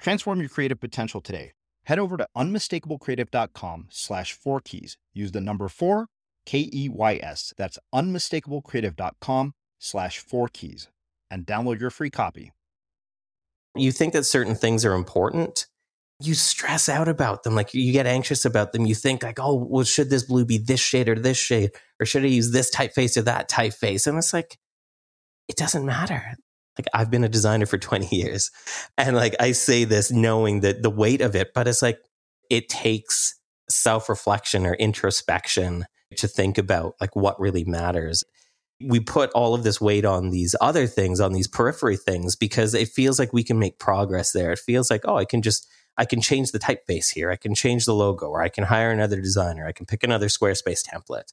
Transform your creative potential today. Head over to unmistakablecreative.com slash four keys. Use the number four, K E Y S. That's unmistakablecreative.com slash four keys and download your free copy. You think that certain things are important. You stress out about them. Like you get anxious about them. You think like, oh, well, should this blue be this shade or this shade? Or should I use this typeface or that typeface? And it's like, it doesn't matter like I've been a designer for 20 years and like I say this knowing that the weight of it, but it's like it takes self reflection or introspection to think about like what really matters. We put all of this weight on these other things, on these periphery things, because it feels like we can make progress there. It feels like, oh, I can just, I can change the typeface here. I can change the logo, or I can hire another designer. I can pick another Squarespace template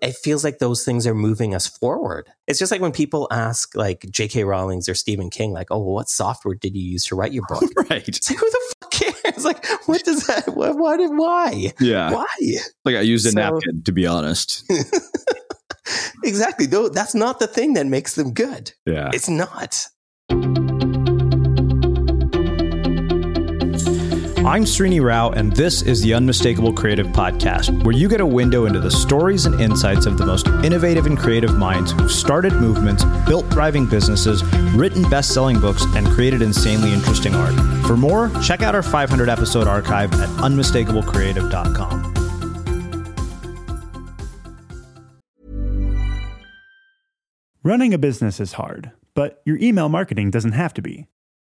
it feels like those things are moving us forward. It's just like when people ask like J.K. Rowling's or Stephen King, like, oh, well, what software did you use to write your book? right. It's like, who the fuck cares? Like, what does that, what, what why? Yeah. Why? Like I used a so, napkin, to be honest. exactly. Though that's not the thing that makes them good. Yeah. It's not. I'm Srini Rao, and this is the Unmistakable Creative Podcast, where you get a window into the stories and insights of the most innovative and creative minds who've started movements, built thriving businesses, written best selling books, and created insanely interesting art. For more, check out our 500 episode archive at unmistakablecreative.com. Running a business is hard, but your email marketing doesn't have to be.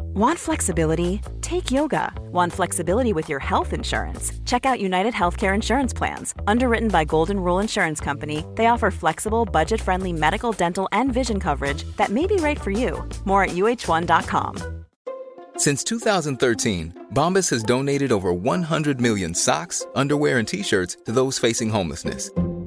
Want flexibility? Take yoga. Want flexibility with your health insurance? Check out United Healthcare Insurance Plans. Underwritten by Golden Rule Insurance Company, they offer flexible, budget friendly medical, dental, and vision coverage that may be right for you. More at uh1.com. Since 2013, Bombas has donated over 100 million socks, underwear, and t shirts to those facing homelessness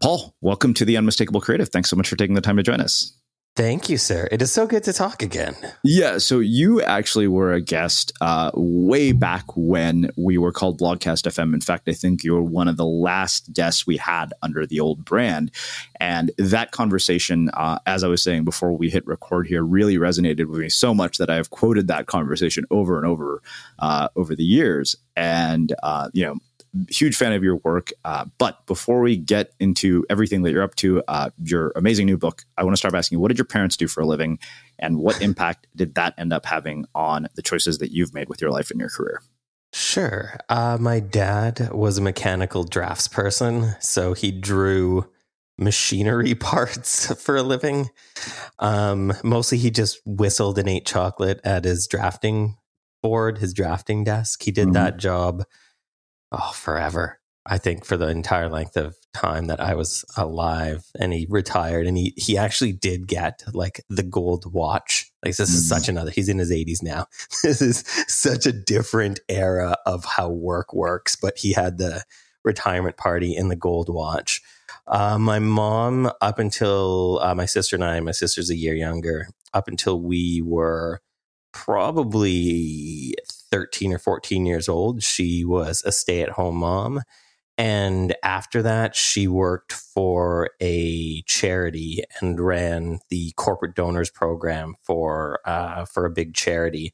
Paul, welcome to the Unmistakable Creative. Thanks so much for taking the time to join us. Thank you, sir. It is so good to talk again. Yeah, so you actually were a guest uh, way back when we were called Blogcast FM. In fact, I think you were one of the last guests we had under the old brand. And that conversation, uh, as I was saying before we hit record here, really resonated with me so much that I have quoted that conversation over and over uh, over the years. And, uh, you know, huge fan of your work. Uh, but before we get into everything that you're up to, uh, your amazing new book, I want to start by asking you, what did your parents do for a living? And what impact did that end up having on the choices that you've made with your life and your career? Sure. Uh, my dad was a mechanical drafts person, so he drew machinery parts for a living. Um, mostly he just whistled and ate chocolate at his drafting board, his drafting desk. He did mm-hmm. that job oh, forever. I think for the entire length of time that I was alive and he retired and he, he actually did get like the gold watch. Like this mm-hmm. is such another, he's in his eighties now. this is such a different era of how work works, but he had the retirement party in the gold watch. Uh, my mom, up until uh, my sister and I, my sister's a year younger, up until we were probably 13 or 14 years old, she was a stay at home mom. And after that, she worked for a charity and ran the corporate donors program for uh, for a big charity.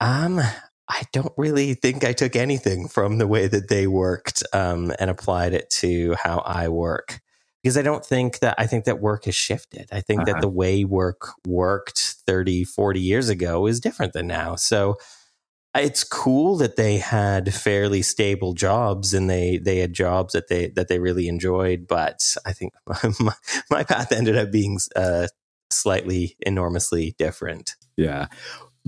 Um, I don't really think I took anything from the way that they worked um, and applied it to how I work because I don't think that I think that work has shifted. I think uh-huh. that the way work worked 30, 40 years ago is different than now. So it's cool that they had fairly stable jobs and they they had jobs that they that they really enjoyed but i think my, my path ended up being uh, slightly enormously different. Yeah.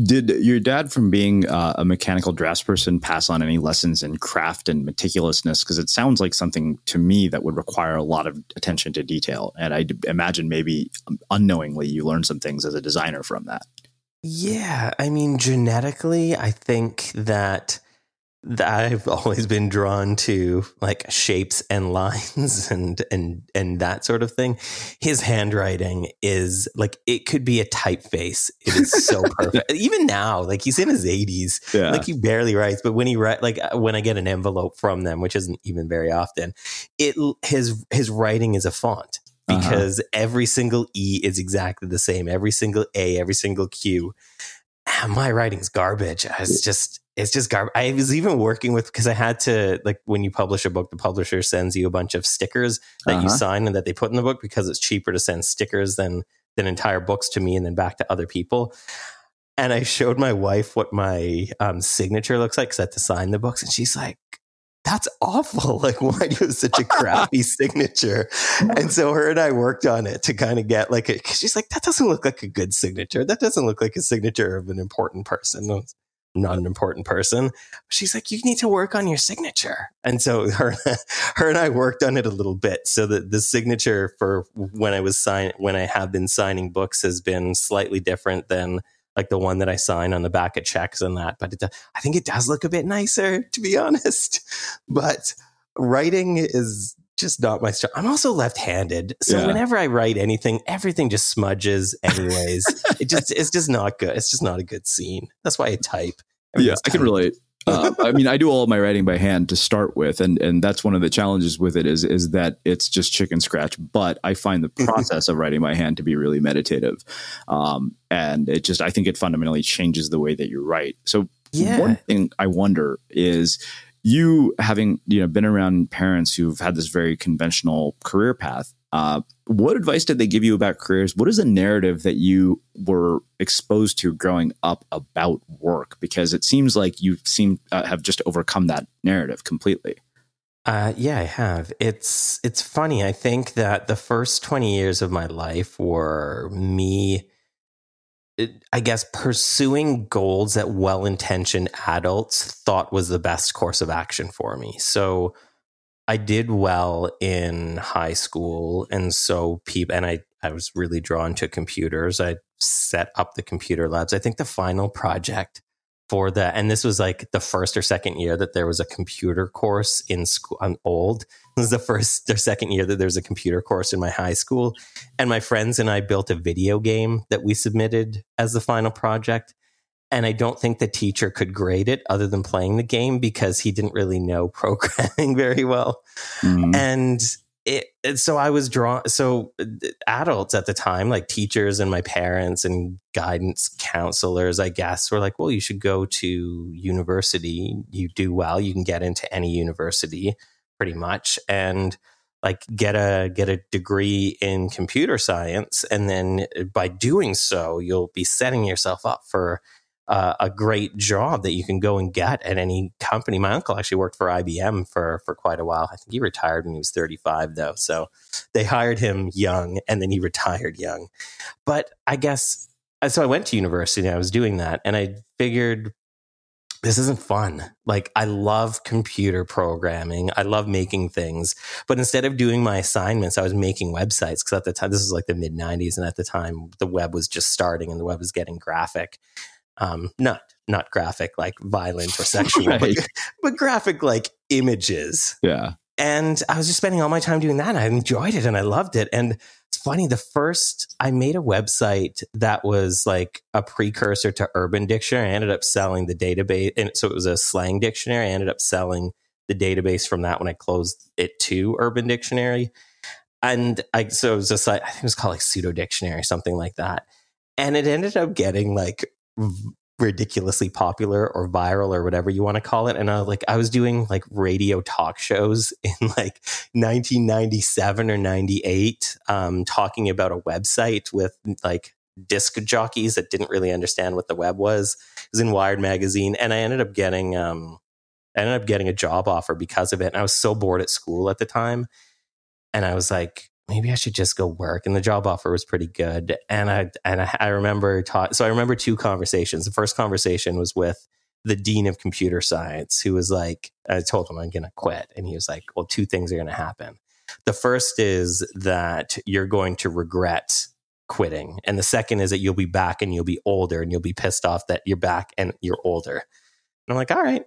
Did your dad from being uh, a mechanical draftsperson pass on any lessons in craft and meticulousness? Because it sounds like something to me that would require a lot of attention to detail and i imagine maybe unknowingly you learned some things as a designer from that yeah, I mean, genetically, I think that, that I've always been drawn to like shapes and lines and and and that sort of thing. His handwriting is like it could be a typeface. It is so perfect. Even now, like he's in his 80s, yeah. like he barely writes, but when he write like uh, when I get an envelope from them, which isn't even very often, it his his writing is a font. Uh-huh. because uh-huh. every single E is exactly the same, every single A, every single Q. And my writing's garbage. It's just it's just garbage. I was even working with because I had to like when you publish a book, the publisher sends you a bunch of stickers that uh-huh. you sign and that they put in the book because it's cheaper to send stickers than than entire books to me and then back to other people. And I showed my wife what my um, signature looks like because I had to sign the books, and she's like, that's awful. Like, why do you have such a crappy signature? And so her and I worked on it to kind of get like a, she's like, that doesn't look like a good signature. That doesn't look like a signature of an important person. not an important person. She's like, you need to work on your signature. And so her, her and I worked on it a little bit so that the signature for when I was sign, when I have been signing books has been slightly different than like the one that I sign on the back of checks and that. But it, I think it does look a bit nicer, to be honest. But writing is just not my style. I'm also left-handed, so yeah. whenever I write anything, everything just smudges. Anyways, it just it's just not good. It's just not a good scene. That's why I type. Yeah, I can relate. Uh, I mean, I do all my writing by hand to start with, and and that's one of the challenges with it is is that it's just chicken scratch. But I find the process of writing by hand to be really meditative, um, and it just I think it fundamentally changes the way that you write. So yeah. one thing I wonder is you having you know been around parents who've had this very conventional career path uh, what advice did they give you about careers what is the narrative that you were exposed to growing up about work because it seems like you seem uh, have just overcome that narrative completely uh, yeah, I have. It's it's funny. I think that the first twenty years of my life were me I guess pursuing goals that well intentioned adults thought was the best course of action for me. So I did well in high school. And so people, and I, I was really drawn to computers. I set up the computer labs. I think the final project for the and this was like the first or second year that there was a computer course in school. I'm old. This was the first or second year that there was a computer course in my high school. And my friends and I built a video game that we submitted as the final project. And I don't think the teacher could grade it other than playing the game because he didn't really know programming very well. Mm-hmm. And it, so I was drawn. So uh, adults at the time, like teachers and my parents and guidance counselors, I guess, were like, well, you should go to university. You do well, you can get into any university pretty much. And like get a get a degree in computer science and then uh, by doing so you'll be setting yourself up for uh, a great job that you can go and get at any company. My uncle actually worked for IBM for for quite a while. I think he retired when he was 35 though. So they hired him young and then he retired young. But I guess uh, so I went to university and I was doing that and I figured this isn't fun. Like I love computer programming. I love making things. But instead of doing my assignments, I was making websites because at the time this was like the mid 90s and at the time the web was just starting and the web was getting graphic um, not not graphic like violent or sexual, right. but, but graphic like images. Yeah. And I was just spending all my time doing that. And I enjoyed it and I loved it. And it's funny, the first I made a website that was like a precursor to Urban Dictionary. I ended up selling the database. And so it was a slang dictionary. I ended up selling the database from that when I closed it to Urban Dictionary. And I so it was a site, I think it was called like pseudo dictionary, something like that. And it ended up getting like ridiculously popular or viral or whatever you want to call it and I like I was doing like radio talk shows in like 1997 or 98 um talking about a website with like disc jockeys that didn't really understand what the web was. It was in Wired magazine and I ended up getting um I ended up getting a job offer because of it and I was so bored at school at the time and I was like maybe I should just go work. And the job offer was pretty good. And I and I, I remember taught. So I remember two conversations. The first conversation was with the dean of computer science, who was like, I told him I'm to quit, and he was like, "Well, two things are going to happen. The first is that you're going to regret." quitting and the second is that you'll be back and you'll be older and you'll be pissed off that you're back and you're older and i'm like all right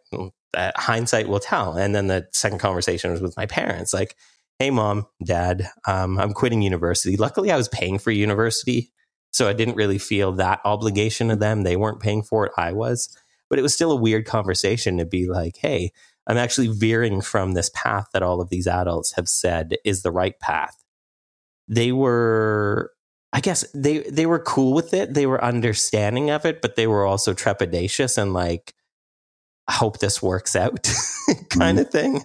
hindsight will tell and then the second conversation was with my parents like hey mom dad um, i'm quitting university. Luckily i was paying for university so i didn't really feel that obligation to them. They weren't paying for it i was. But it was still a weird conversation to be like hey i'm actually veering from this path that all of these adults have said is the right path. They were i guess they they were cool with it. They were understanding of it but they were also trepidatious and like I hope this works out kind mm-hmm. of thing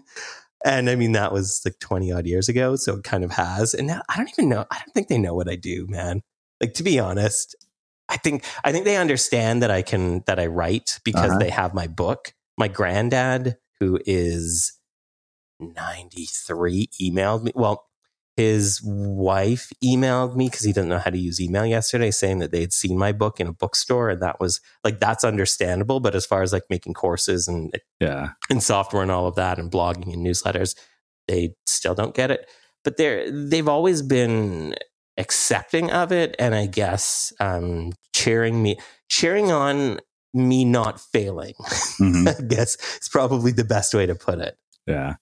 and I mean, that was like 20 odd years ago. So it kind of has. And now I don't even know. I don't think they know what I do, man. Like, to be honest, I think, I think they understand that I can, that I write because uh-huh. they have my book. My granddad, who is 93, emailed me. Well, his wife emailed me because he didn't know how to use email yesterday, saying that they had seen my book in a bookstore, and that was like that's understandable. But as far as like making courses and yeah, and software and all of that, and blogging and newsletters, they still don't get it. But they're they've always been accepting of it, and I guess um, cheering me, cheering on me not failing. Mm-hmm. I guess it's probably the best way to put it. Yeah.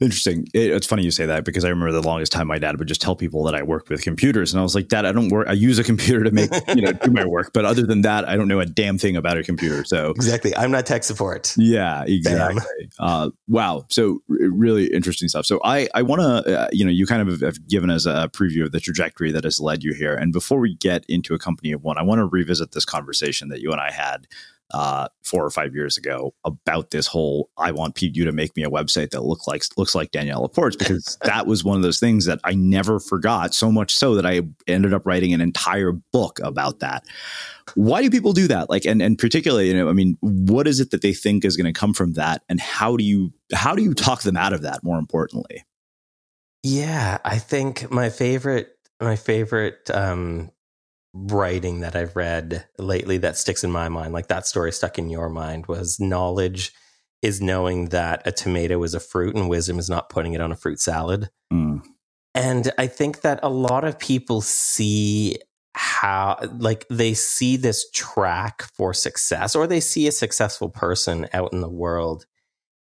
Interesting. It, it's funny you say that because I remember the longest time my dad would just tell people that I worked with computers, and I was like, "Dad, I don't work. I use a computer to make you know do my work, but other than that, I don't know a damn thing about a computer." So exactly, I'm not tech support. Yeah, exactly. Uh, wow. So really interesting stuff. So I I want to uh, you know you kind of have given us a preview of the trajectory that has led you here, and before we get into a company of one, I want to revisit this conversation that you and I had uh, four or five years ago about this whole I want you to make me a website that look like looks like Danielle LaPorte's because that was one of those things that I never forgot so much so that I ended up writing an entire book about that. Why do people do that? Like and and particularly, you know, I mean, what is it that they think is going to come from that and how do you how do you talk them out of that more importantly? Yeah, I think my favorite my favorite um writing that I've read lately that sticks in my mind, like that story stuck in your mind, was knowledge is knowing that a tomato is a fruit and wisdom is not putting it on a fruit salad. Mm. And I think that a lot of people see how, like, they see this track for success or they see a successful person out in the world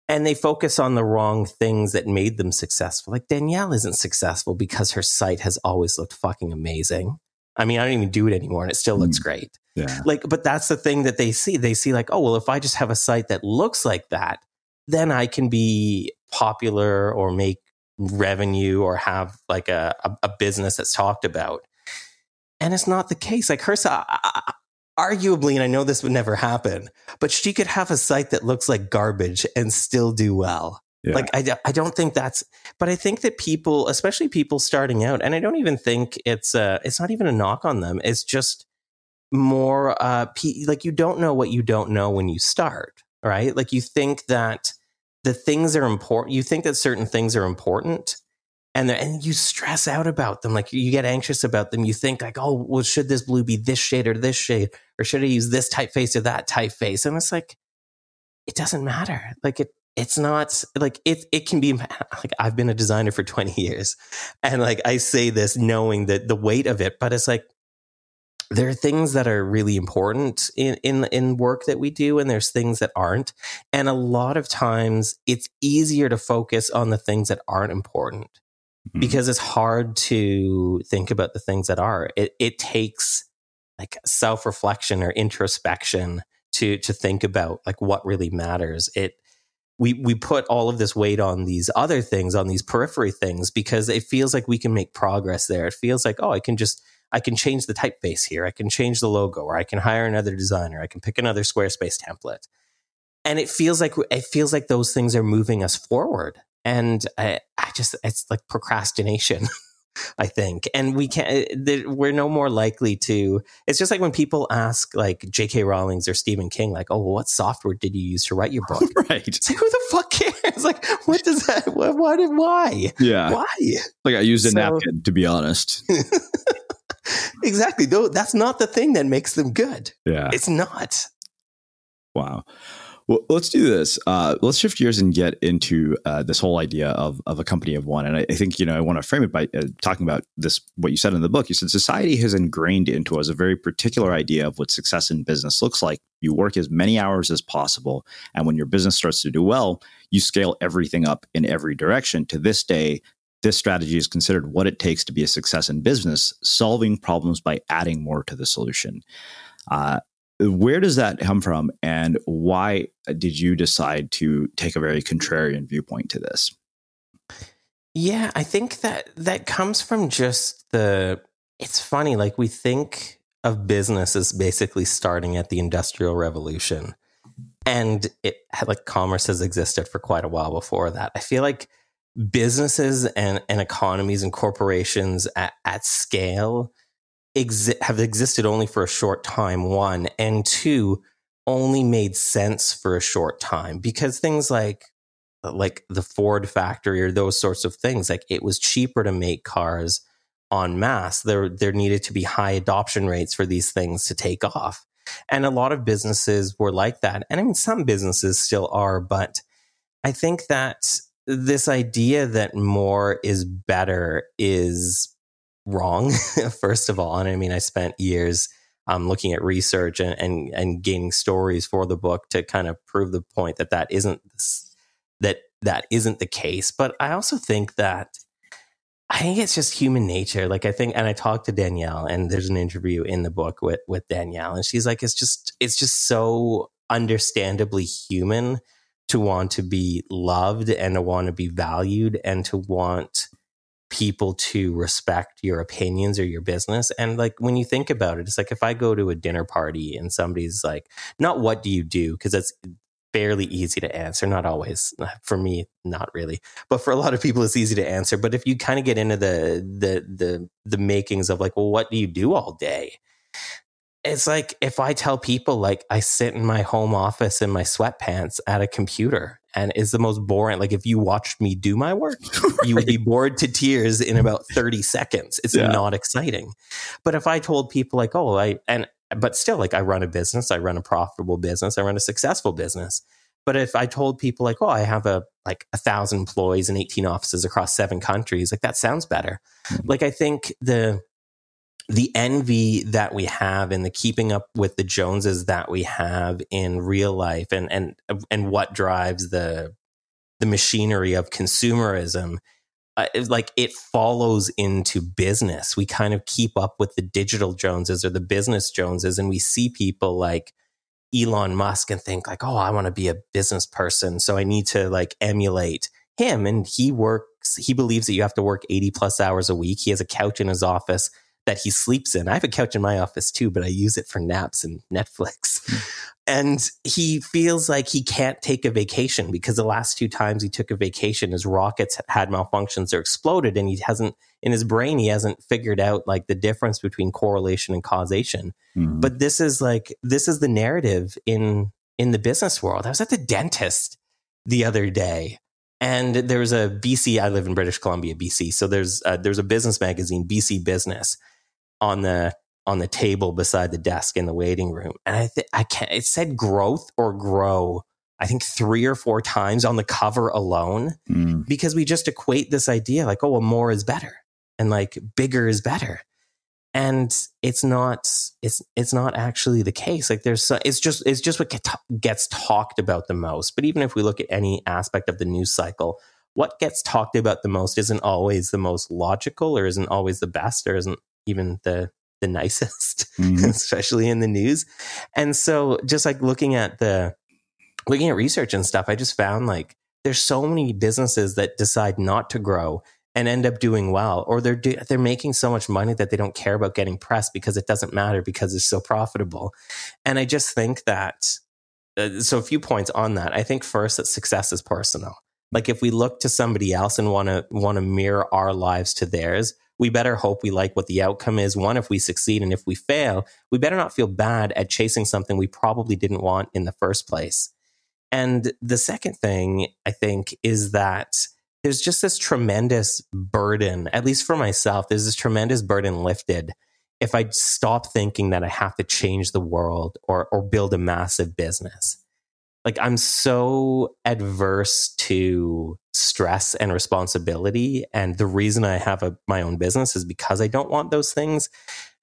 and they focus on the wrong things that made them successful. Like Danielle isn't successful because her site has always looked fucking amazing. I mean, I don't even do it anymore and it still looks mm. great. Yeah. Like, but that's the thing that they see. They see like, oh, well, if I just have a site that looks like that, then I can be popular or make revenue or have like a, a, a business that's talked about. And it's not the case. Like her, arguably, and I know this would never happen, but she could have a site that looks like garbage and still do well. Yeah. Like I, I don't think that's, but I think that people, especially people starting out, and I don't even think it's uh it's not even a knock on them. It's just more uh p- like you don't know what you don't know when you start, right? Like you think that the things are important. You think that certain things are important, and and you stress out about them. Like you get anxious about them. You think like, oh, well, should this blue be this shade or this shade, or should I use this typeface or that typeface? And it's like, it doesn't matter. Like it it's not like it it can be like I've been a designer for 20 years and like I say this knowing that the weight of it but it's like there are things that are really important in in in work that we do and there's things that aren't and a lot of times it's easier to focus on the things that aren't important mm-hmm. because it's hard to think about the things that are it it takes like self-reflection or introspection to to think about like what really matters it we we put all of this weight on these other things on these periphery things because it feels like we can make progress there. It feels like oh i can just i can change the typeface here. I can change the logo or i can hire another designer. I can pick another squarespace template. And it feels like it feels like those things are moving us forward. And i, I just it's like procrastination I think. And we can't, eh, we're no more likely to, it's just like when people ask like J.K. Rowling's or Stephen King, like, oh, well, what software did you use to write your book? right. It's like, who the fuck cares? Like, what does that, what, what why? Yeah. Why? Like, I used a so, napkin, to be honest. exactly. Though that's not the thing that makes them good. Yeah. It's not. Wow. Well, let's do this. Uh, let's shift gears and get into uh, this whole idea of, of a company of one. And I, I think, you know, I want to frame it by uh, talking about this, what you said in the book. You said society has ingrained into us a very particular idea of what success in business looks like. You work as many hours as possible. And when your business starts to do well, you scale everything up in every direction. To this day, this strategy is considered what it takes to be a success in business, solving problems by adding more to the solution. Uh, where does that come from, and why did you decide to take a very contrarian viewpoint to this? Yeah, I think that that comes from just the. It's funny, like we think of business as basically starting at the Industrial Revolution, and it had like commerce has existed for quite a while before that. I feel like businesses and, and economies and corporations at, at scale exi- have existed only for a short time, one, and two, only made sense for a short time because things like like the Ford factory or those sorts of things. Like it was cheaper to make cars en masse. There, there needed to be high adoption rates for these things to take off. And a lot of businesses were like that. And I mean, some businesses still are, but I think that this idea that more is better is wrong, first of all. And I mean, I spent years um, looking at research and, and, and gaining stories for the book to kind of prove the point that that isn't that that isn't the case. But I also think that I think it's just human nature. Like I think, and I talked to Danielle, and there's an interview in the book with with Danielle, and she's like, it's just it's just so understandably human to want to be loved and to want to be valued and to want people to respect your opinions or your business. And like when you think about it, it's like if I go to a dinner party and somebody's like, not what do you do? Because that's fairly easy to answer. Not always. For me, not really. But for a lot of people, it's easy to answer. But if you kind of get into the the the the makings of like, well, what do you do all day? It's like if I tell people like I sit in my home office in my sweatpants at a computer and is the most boring. Like if you watched me do my work, right. you would be bored to tears in about 30 seconds. It's yeah. not exciting. But if I told people like, oh, I and but still like I run a business, I run a profitable business, I run a successful business. But if I told people like, oh, I have a like a thousand employees and 18 offices across seven countries, like that sounds better. Mm-hmm. Like I think the the envy that we have and the keeping up with the Joneses that we have in real life and and and what drives the the machinery of consumerism uh, like it follows into business. We kind of keep up with the digital joneses or the business joneses and we see people like Elon Musk and think like oh I want to be a business person so I need to like emulate him. And he works he believes that you have to work 80 plus hours a week. He has a couch in his office that he sleeps in. I have a couch in my office too, but I use it for naps and Netflix. And he feels like he can't take a vacation because the last two times he took a vacation, his rockets had malfunctions or exploded, and he hasn't in his brain he hasn't figured out like the difference between correlation and causation. Mm. But this is like this is the narrative in in the business world. I was at the dentist the other day and there's a BC. I live in British Columbia, BC. So there's a, there's a business magazine, BC Business, on the on the table beside the desk in the waiting room. And I think I can't, it said growth or grow, I think three or four times on the cover alone, mm. because we just equate this idea like, oh, well, more is better and like bigger is better. And it's not, it's, it's not actually the case. Like there's, it's just, it's just what get, gets talked about the most. But even if we look at any aspect of the news cycle, what gets talked about the most isn't always the most logical or isn't always the best or isn't even the the nicest, mm-hmm. especially in the news. And so just like looking at the looking at research and stuff, I just found like there's so many businesses that decide not to grow and end up doing well or they're do, they're making so much money that they don't care about getting press because it doesn't matter because it's so profitable. And I just think that uh, so a few points on that. I think first that success is personal. Like if we look to somebody else and want to want to mirror our lives to theirs, we better hope we like what the outcome is. One, if we succeed, and if we fail, we better not feel bad at chasing something we probably didn't want in the first place. And the second thing I think is that there's just this tremendous burden, at least for myself, there's this tremendous burden lifted if I stop thinking that I have to change the world or, or build a massive business like I'm so adverse to stress and responsibility. And the reason I have a, my own business is because I don't want those things.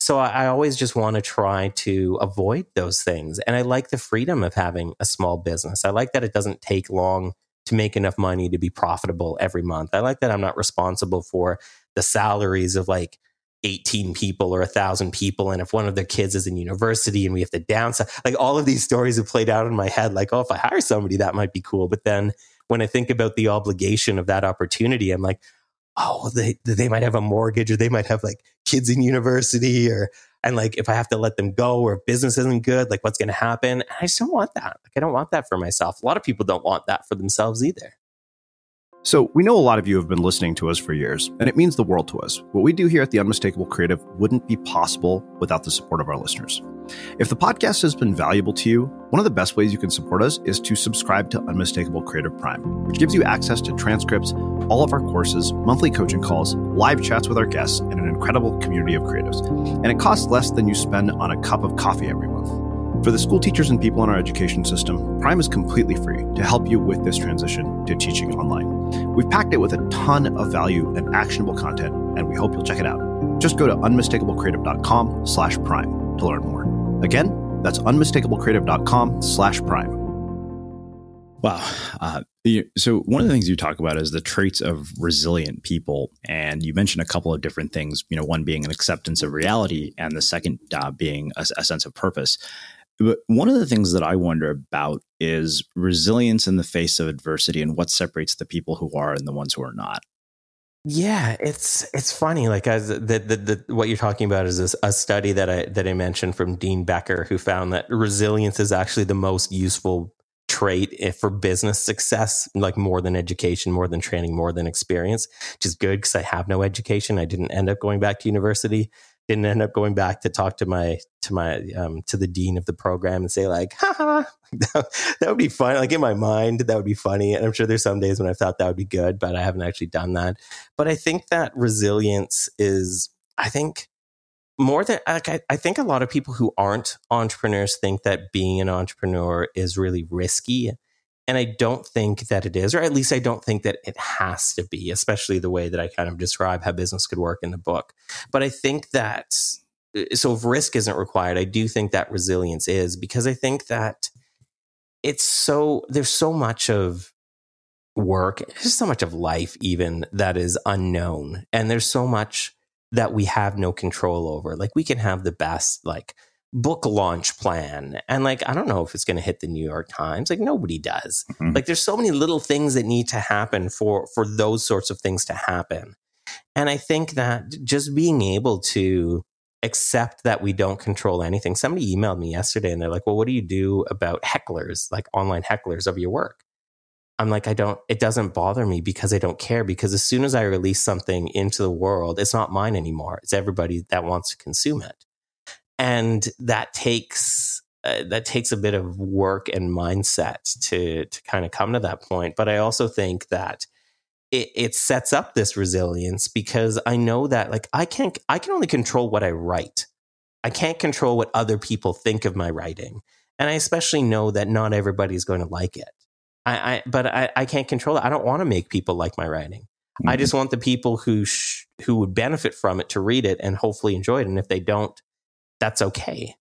So I, I always just want to try to avoid those things. And I like the freedom of having a small business. I like that it doesn't take long to make enough money to be profitable every month. I like that I'm not responsible for the salaries of like 18 people or a thousand people. And if one of their kids is in university and we have to downsize, like all of these stories have played out in my head. Like, oh, if I hire somebody, that might be cool. But then when I think about the obligation of that opportunity, I'm like, oh, they, they might have a mortgage or they might have like kids in university or, and like if I have to let them go or if business isn't good, like what's going to happen? And I just don't want that. Like, I don't want that for myself. A lot of people don't want that for themselves either. So, we know a lot of you have been listening to us for years, and it means the world to us. What we do here at The Unmistakable Creative wouldn't be possible without the support of our listeners. If the podcast has been valuable to you, one of the best ways you can support us is to subscribe to Unmistakable Creative Prime, which gives you access to transcripts, all of our courses, monthly coaching calls, live chats with our guests, and an incredible community of creatives. And it costs less than you spend on a cup of coffee every month. For the school teachers and people in our education system, Prime is completely free to help you with this transition to teaching online. We've packed it with a ton of value and actionable content, and we hope you'll check it out. Just go to unmistakablecreative.com slash prime to learn more. Again, that's unmistakablecreative.com slash prime. Wow. Uh, so, one of the things you talk about is the traits of resilient people. And you mentioned a couple of different things, you know, one being an acceptance of reality, and the second uh, being a, a sense of purpose. But one of the things that I wonder about is resilience in the face of adversity and what separates the people who are and the ones who are not. Yeah, it's it's funny. Like as the, the, the what you're talking about is this, a study that I that I mentioned from Dean Becker, who found that resilience is actually the most useful trait for business success, like more than education, more than training, more than experience, which is good because I have no education. I didn't end up going back to university didn't end up going back to talk to my to my um, to the dean of the program and say like haha that, that would be fun. Like in my mind that would be funny. And i'm sure there's some days when i thought that would be good but i haven't actually done that. But i think that resilience is i think more than like I, I think a lot of people who aren't entrepreneurs think that being an entrepreneur is really risky and I don't think that it is, or at least I don't think that it has to be, especially the way that I kind of describe how business could work in the book. But I think that, uh, so if risk isn't required, I do think that resilience is because I think that it's so, there's so much of work, there's so much of life even that is unknown. And there's so much that we have no control over. Like we can have the best, like, book launch plan. And like, I don't know if it's going to hit the New York Times. Like nobody does. Mm-hmm. Like there's so many little things that need to happen for, for those sorts of things to happen. And I think that just being able to accept that we don't control anything. Somebody emailed me yesterday and they're like, well, what do you do about hecklers, like online hecklers of your work? I'm like, I don't, it doesn't bother me because I don't care. Because as soon as I release something into the world, it's not mine anymore. It's everybody that wants to consume it and that takes uh, that takes a bit of work and mindset to to kind of come to that point. But I also think that it, it sets up this resilience because I know that like I can't I can only control what I write. I can't control what other people think of my writing, and I especially know that not everybody's going to like it. I, I but I, I can't control it. I don't want to make people like my writing. Mm-hmm. I just want the people who sh- who would benefit from it to read it and hopefully enjoy it. And if they don't, that's okay.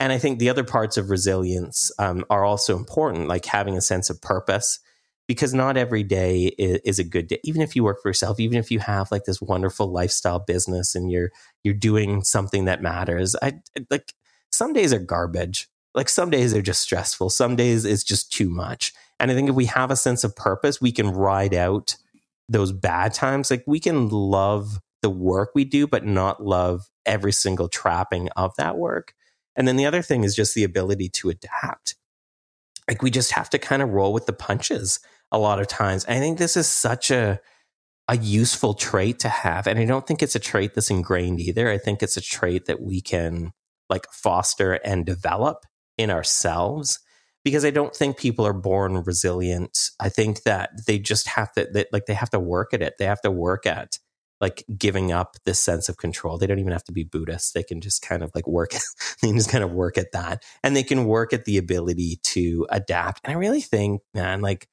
And I think the other parts of resilience um, are also important, like having a sense of purpose, because not every day is, is, a good day. Even if you work for yourself, even if you have like this wonderful lifestyle business and you're you're doing something that matters, I like some days are garbage. Like some days are just stressful. Some days it's just too much. And I think if we have a sense of purpose, we can ride out those bad times. Like we can love the work we do, but not love every single trapping of that work. And then the other thing is just the ability to adapt. Like we just have to kind of roll with the punches a lot of times. I think this is such a a useful trait to have. And I don't think it's a trait that's ingrained either. I think it's a trait that we can like foster and develop in ourselves because I don't think people are born resilient. I think that they just have to, they, like, they have to work at it. They have to work at like giving up this sense of control. They don't even have to be Buddhists. They can just kind of like work, they can just kind of work at that. And they can work at the ability to adapt. And I really think, man, like,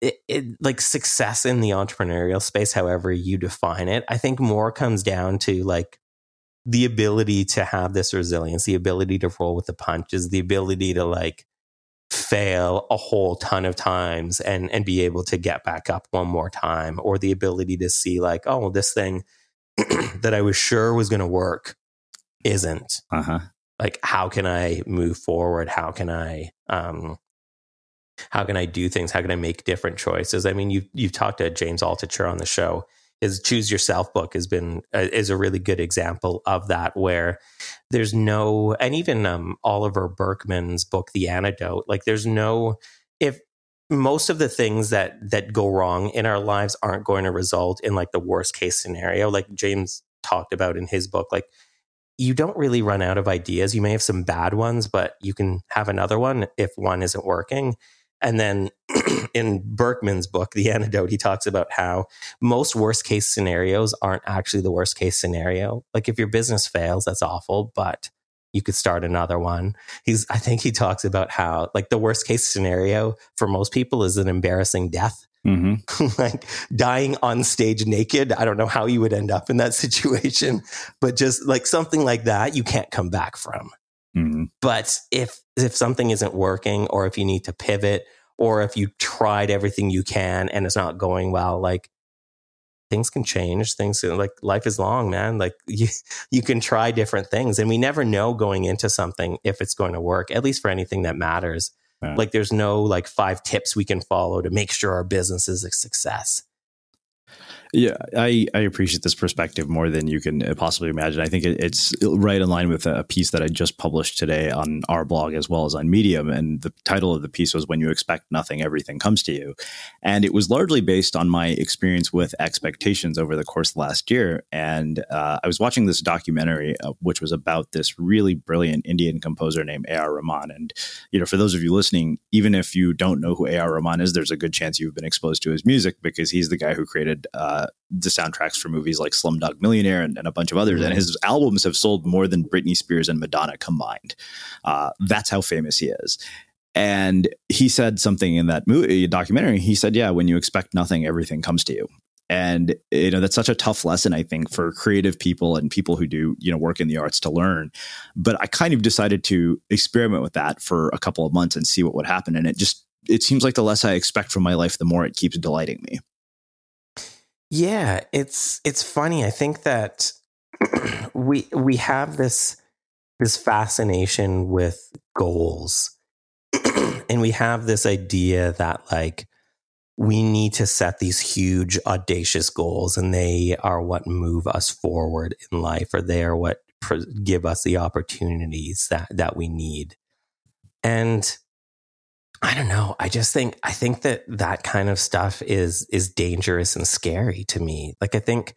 it, it, like success in the entrepreneurial space, however you define it, I think more comes down to like the ability to have this resilience, the ability to roll with the punches, the ability to like fail a whole ton of times and and be able to get back up one more time or the ability to see like oh well, this thing that I was sure was going to work isn't. Uh-huh. like how can I move forward? How can I um how can I do things? How can I make different choices? I mean you you've talked to James Altucher on the show his choose yourself book has been uh, is a really good example of that where there's no and even um, oliver Burkeman's book the antidote like there's no if most of the things that that go wrong in our lives aren't going to result in like the worst case scenario like james talked about in his book like you don't really run out of ideas. You may have some bad ones but you can have another one if one isn't working and then in Burkeman's book, The Antidote, he talks about how most worst case scenarios aren't actually the worst case scenario. Like if your business fails, that's awful, but you could start another one. He's, I think he talks about how like the worst case scenario for most people is an embarrassing death. Mm-hmm. like dying on stage naked. I don't know how you would end up in that situation, but just like something like that, you can't come back from. Mm-hmm. But if if something isn't working, or if you need to pivot, or if you tried everything you can and it's not going well, like things can change. Things like life is long, man. Like you you can try different things, and we never know going into something if it's going to work. At least for anything that matters. Yeah. Like there's no like five tips we can follow to make sure our business is a success. Yeah, I, I appreciate this perspective more than you can possibly imagine. I think it, it's right in line with a piece that I just published today on our blog as well as on Medium. And the title of the piece was When You Expect Nothing, Everything Comes to You. And it was largely based on my experience with expectations over the course of last year. And uh, I was watching this documentary, uh, which was about this really brilliant Indian composer named A.R. Rahman. And, you know, for those of you listening, even if you don't know who A.R. Rahman is, there's a good chance you've been exposed to his music because he's the guy who created uh, the soundtracks for movies like Slumdog Millionaire and, and a bunch of others. Mm-hmm. And his albums have sold more than Britney Spears and Madonna combined. Uh, that's how famous he is. And he said something in that movie documentary. He said, "Yeah, when you expect nothing, everything comes to you." And you know that's such a tough lesson, I think, for creative people and people who do you know work in the arts to learn. But I kind of decided to experiment with that for a couple of months and see what would happen. And it just it seems like the less I expect from my life, the more it keeps delighting me. Yeah, it's it's funny. I think that we we have this this fascination with goals. and we have this idea that like we need to set these huge audacious goals and they are what move us forward in life or they are what give us the opportunities that that we need. And I don't know. I just think I think that that kind of stuff is is dangerous and scary to me. Like I think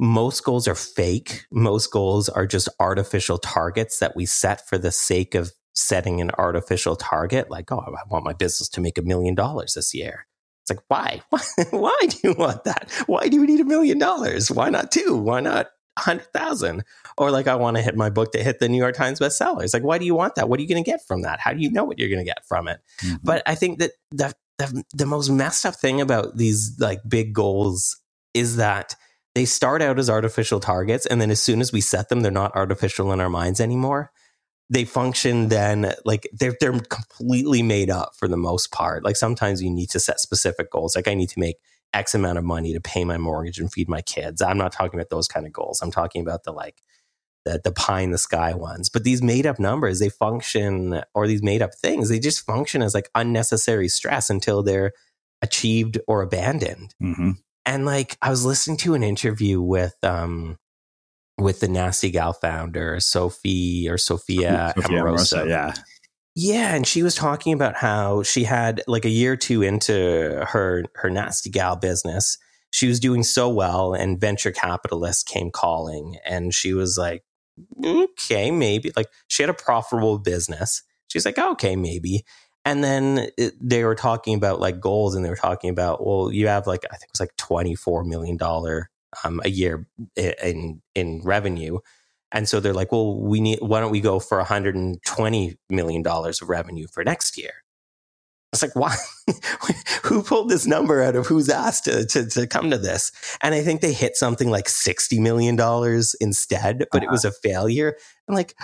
most goals are fake. Most goals are just artificial targets that we set for the sake of setting an artificial target. Like, oh, I want my business to make a million dollars this year. It's like, why? why? do you want that? Why do you need a million dollars? Why not two? Why not hundred thousand. Or like I want to hit my book to hit the New York Times bestseller. It's like, why do you want that? What are you going to get from that? How do you know what you're going to get from it? Mm-hmm. But I think that the, the the most messed up thing about these like big goals is that they start out as artificial targets, and then as soon as we set them, they're not artificial in our minds anymore. They function then like they're they're completely made up for the most part. Like sometimes you need to set specific goals. Like I need to make X amount of money to pay my mortgage and feed my kids. I'm not talking about those kind of goals. I'm talking about the like the, the pie in the sky ones. But these made up numbers, they function, or these made up things, they just function as like unnecessary stress until they're achieved or abandoned. Mm-hmm. And like I was listening to an interview with um with the Nasty Gal founder, Sophie or Sophia, Sophia Amoruso. Amoruso, yeah. Yeah, and she was talking about how she had like a year or two into her her nasty gal business. She was doing so well, and venture capitalists came calling, and she was like, "Okay, maybe." Like she had a profitable business. She's like, "Okay, maybe." And then it, they were talking about like goals, and they were talking about, well, you have like I think it was like twenty four million dollar um, a year in in revenue and so they're like, well, we need, why don't we go for $120 million of revenue for next year? It's like, why? who pulled this number out of who's asked to, to, to, come to this? And I think they hit something like $60 million instead, but uh-huh. it was a failure. I'm like,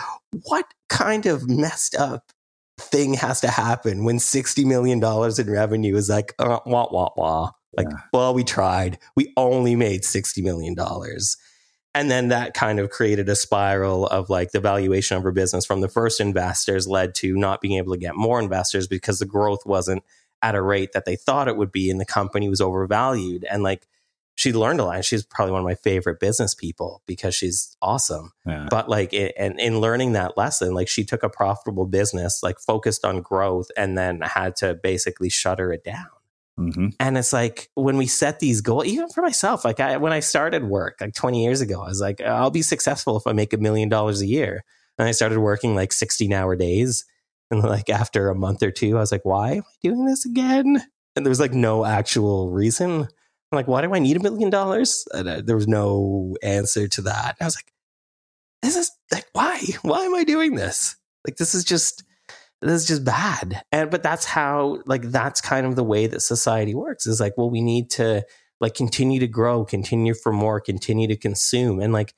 what kind of messed up thing has to happen when $60 million in revenue is like, uh, wah, wah, wah. Like, yeah. well, we tried. We only made $60 million and then that kind of created a spiral of like the valuation of her business from the first investors led to not being able to get more investors because the growth wasn't at a rate that they thought it would be and the company was overvalued and like she learned a lot. She's probably one of my favorite business people because she's awesome. Yeah. But like, it, and in learning that lesson, like she took a profitable business, like focused on growth, and then had to basically shutter it down. Mm-hmm. And it's like when we set these goals, even for myself, like I, when I started work like 20 years ago, I was like, I'll be successful if I make a million dollars a year. And I started working like 16 hour days. And like after a month or two, I was like, why am I doing this again? And there was like no actual reason. I'm like, why do I need a million dollars? And uh, there was no answer to that. I was like, this is like, why? Why am I doing this? Like, this is just, this is just bad. And, but that's how, like, that's kind of the way that society works is like, well, we need to like continue to grow, continue for more, continue to consume. And like,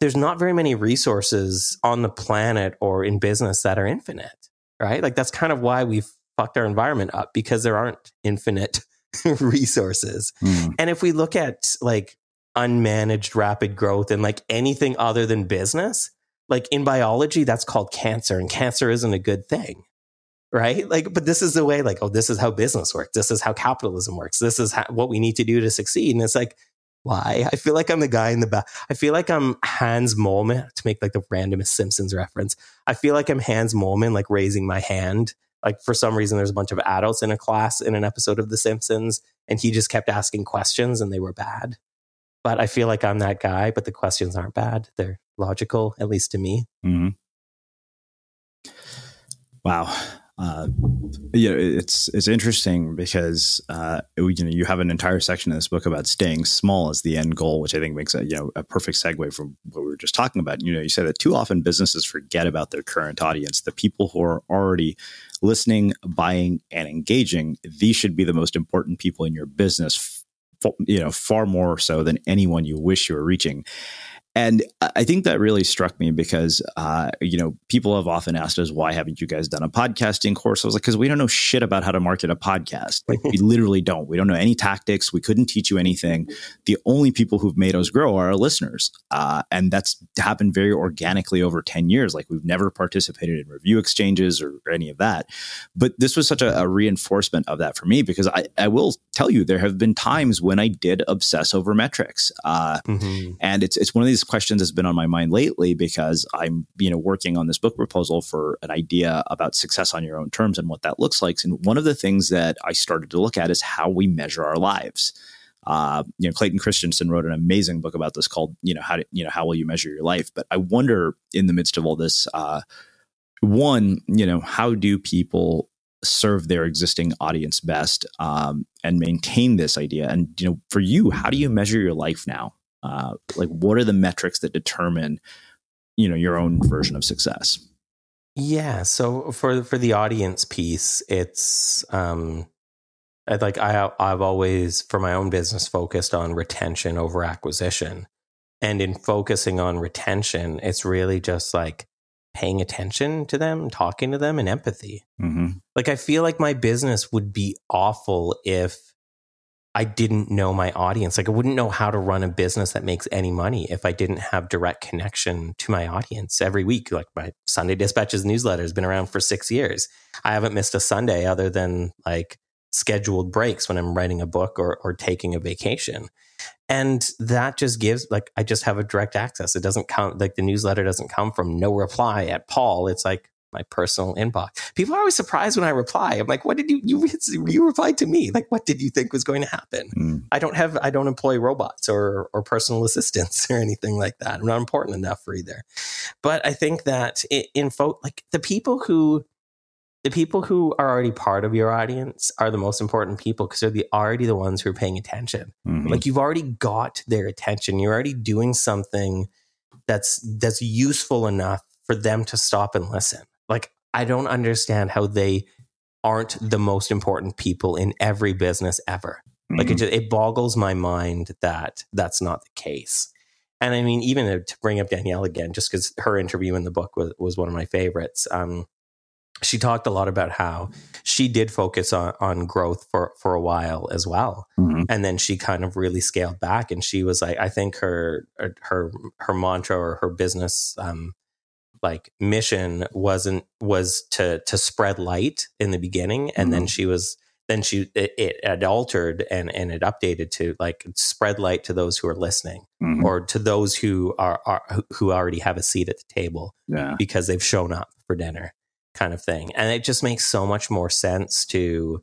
there's not very many resources on the planet or in business that are infinite, right? Like, that's kind of why we've fucked our environment up because there aren't infinite resources. Mm. And if we look at like unmanaged rapid growth and like anything other than business, like in biology, that's called cancer, and cancer isn't a good thing. Right. Like, but this is the way, like, oh, this is how business works. This is how capitalism works. This is how, what we need to do to succeed. And it's like, why? I feel like I'm the guy in the back. I feel like I'm Hans Moleman to make like the randomest Simpsons reference. I feel like I'm Hans Moleman, like raising my hand. Like for some reason, there's a bunch of adults in a class in an episode of The Simpsons, and he just kept asking questions and they were bad. But I feel like I'm that guy, but the questions aren't bad. They're logical, at least to me. Mm-hmm. Wow. Uh, it's it's interesting because uh, you know you have an entire section in this book about staying small as the end goal, which I think makes a you know a perfect segue from what we were just talking about. You know, you said that too often businesses forget about their current audience, the people who are already listening, buying, and engaging. These should be the most important people in your business. You know, far more so than anyone you wish you were reaching. And I think that really struck me because, uh, you know, people have often asked us, why haven't you guys done a podcasting course? I was like, because we don't know shit about how to market a podcast. Like, we literally don't. We don't know any tactics. We couldn't teach you anything. The only people who've made us grow are our listeners. Uh, and that's happened very organically over 10 years. Like, we've never participated in review exchanges or, or any of that. But this was such a, a reinforcement of that for me because I, I, will tell you, there have been times when I did obsess over metrics. Uh, mm-hmm. And it's, it's one of these questions that's been on my mind lately because I'm, you know, working on this book proposal for an idea about success on your own terms and what that looks like. And one of the things that I started to look at is how we measure our lives. Uh, you know, Clayton Christensen wrote an amazing book about this called, you know, how to, you know, how will you measure your life? But I wonder in the midst of all this, uh, one, you know, how do people serve their existing audience best um, and maintain this idea? And, you know, for you, how do you measure your life now? Uh, like what are the metrics that determine you know your own version of success? Yeah so for for the audience piece it's um I'd like i i've always for my own business focused on retention over acquisition. And in focusing on retention it's really just like paying attention to them talking to them and empathy. Mm-hmm. like i feel like my business would be awful if I didn't know my audience. Like I wouldn't know how to run a business that makes any money if I didn't have direct connection to my audience every week. Like my Sunday Dispatches newsletter has been around for six years. I haven't missed a Sunday other than like scheduled breaks when I'm writing a book or, or taking a vacation. And that just gives like I just have a direct access. It doesn't come like the newsletter doesn't come from no reply at Paul. It's like my personal inbox. People are always surprised when I reply. I'm like, what did you, you, you replied to me? Like, what did you think was going to happen? Mm. I don't have, I don't employ robots or, or personal assistants or anything like that. I'm not important enough for either. But I think that in folk, like the people who, the people who are already part of your audience are the most important people because they're the, already the ones who are paying attention. Mm-hmm. Like you've already got their attention. You're already doing something that's that's useful enough for them to stop and listen. Like, I don't understand how they aren't the most important people in every business ever. Mm-hmm. Like, it, just, it boggles my mind that that's not the case. And I mean, even to bring up Danielle again, just because her interview in the book was, was one of my favorites. Um, she talked a lot about how she did focus on, on growth for, for a while as well. Mm-hmm. And then she kind of really scaled back. And she was like, I think her, her, her mantra or her business, um, like mission wasn't was to to spread light in the beginning and mm-hmm. then she was then she it, it altered and and it updated to like spread light to those who are listening Mhm. or to those who are, are who already have a seat at the table yeah. because they've shown up for dinner kind of thing and it just makes so much more sense to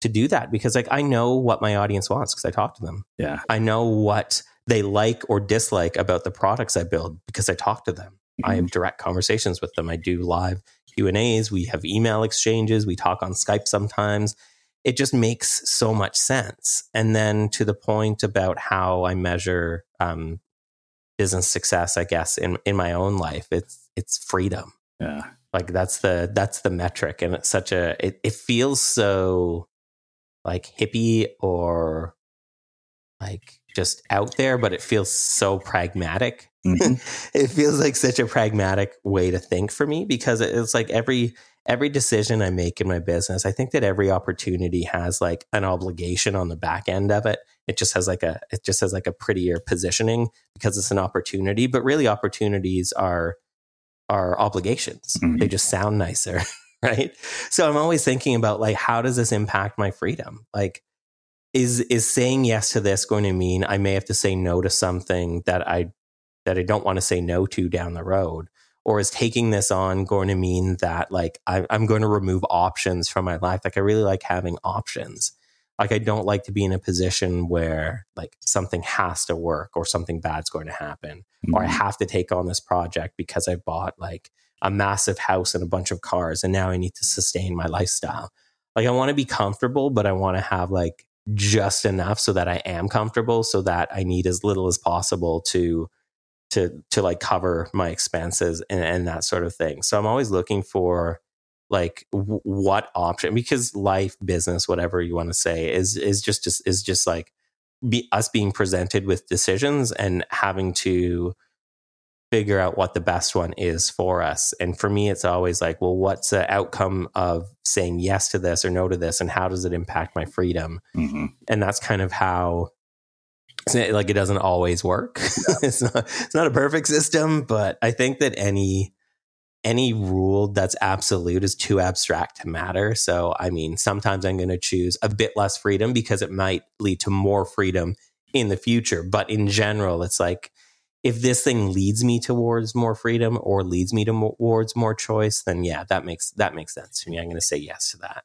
to do that because like i know what my audience wants because i talk to them Yeah. i know what they like or dislike about the products i build because i talk to them i have direct conversations with them. I do live q and a's. We have email exchanges. We talk on skype sometimes. It just makes so much sense. And then to the point about how i measure um, business success i guess in in my own life it's it's freedom. Yeah. like that's the that's the metric. And it's such a it, it feels so like hippie or like just out there but it feels so pragmatic Mhm. it feels like such a pragmatic way to think for me because it's like every every decision i make in my business i think that every opportunity has like an obligation on the back end of it it just has like a it just has like a prettier positioning because it's an opportunity but really opportunities are are obligations Mhm. they just sound nicer right so i'm always thinking about like how does this impact my freedom like is is saying yes to this going to mean i may have to say no to something that i that i don't want to say no to down the road or is taking this on going to mean that like I, i'm going to remove options from my life like i really like having options like i don't like to be in a position where like something has to work or something bad's going to happen or I Mhm. have to take on this project because I bought like a massive house and a bunch of cars and now I need to sustain my lifestyle. Like I want to be comfortable, but I want to have like just enough so that I am comfortable so that I need as little as possible to to to like cover my expenses and, and that sort of thing. So I'm always looking for like w- what option because life, business, whatever you want to say is is just just is just like be us being presented with decisions and having to figure out what the best one is for us. And for me, it's always like, well, what's the outcome of saying yes to this or no to this, and how does it impact my freedom? Mhm. And that's kind of how. It's Like it doesn't always work. it's not. It's not a perfect system, but I think that any any rule that's absolute is too abstract to matter. So, I mean, sometimes I'm going to choose a bit less freedom because it might lead to more freedom in the future. But in general, it's like if this thing leads me towards more freedom or leads me towards more choice, then yeah, that makes that makes sense to me. I'm going to say yes to that.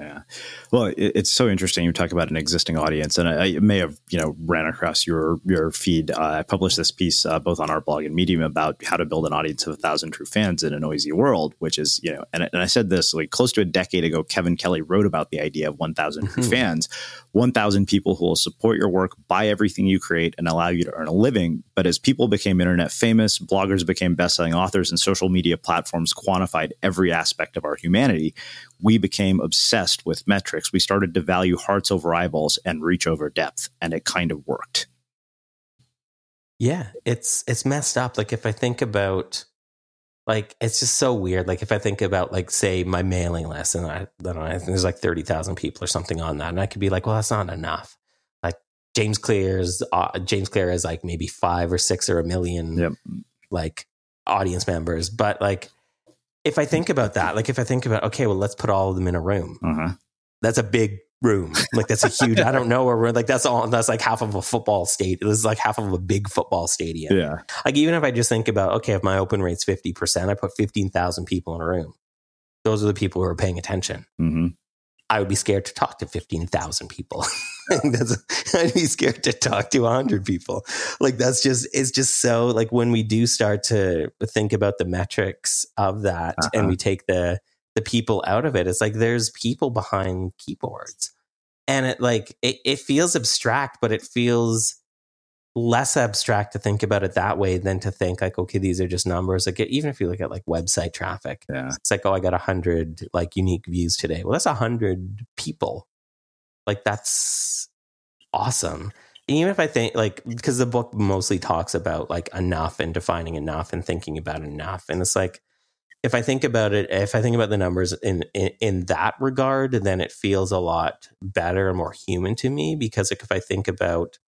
Yeah. Well, it, it's so interesting. You talk about an existing audience, and I, I may have you know ran across your your feed. Uh, I published this piece uh, both on our blog and Medium about how to build an audience of a thousand true fans in a noisy world, which is you know, and, and I said this like close to a decade ago. Kevin Kelly wrote about the idea of one thousand true mm-hmm. fans, one thousand people who will support your work, buy everything you create, and allow you to earn a living. But as people became internet famous, bloggers became best-selling authors, and social media platforms quantified every aspect of our humanity, we became obsessed with metrics. We started to value hearts over eyeballs and reach over depth, and it kind of worked. Yeah, it's it's messed up. Like if I think about like it's just so weird. Like if I think about like say my mailing list and I, I don't know, there's like thirty thousand people or something on that, and I could be like, well, that's not enough. Like James Clear's uh, James Clear is like maybe five or six or a million yep. like audience members, but like if I think about that, like if I think about, okay, well, let's put all of them in a room. Uh-huh. That's a big room. Like that's a huge, I don't know where we're like, that's all, that's like half of a football state. This is like half of a big football stadium. Yeah. Like even if I just think about, okay, if my open rate's 50%, I put 15,000 people in a room. Those are the people who are paying attention. Mm-hmm. I would be scared to talk to 15,000 people. I'd be scared to talk to 100 people. Like that's just, it's just so like when we do start to think about the metrics of that uh-huh. and we take the, the people out of it, it's like there's people behind keyboards. And it like, it, it feels abstract, but it feels less abstract to think about it that way than to think like okay these are just numbers. Like even if you look at like website traffic yeah. it's like oh i got a 100 like unique views today. Well that's a 100 people. Like that's awesome. Even if i think like because the book mostly talks about like enough and defining enough and thinking about enough. And it's like if i think about it if i think about the numbers in in, in that regard then it feels a lot better and more human to me because like if i think about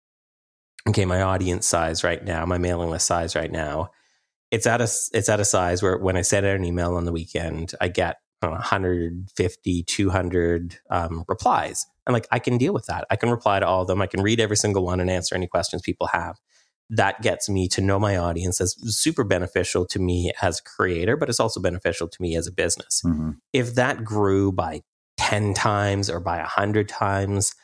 okay, my audience size right now, my mailing list size right now, it's at a it's at a size where when I send out an email on the weekend, I get know, 150, 200 um, replies. And like I can deal with that. I can reply to all of them. I can read every single one and answer any questions people have. That gets me to know my audience. That's super beneficial to me as a creator, but it's also beneficial to me as a business. Mm-hmm. If that grew by 10 times or by 100 times,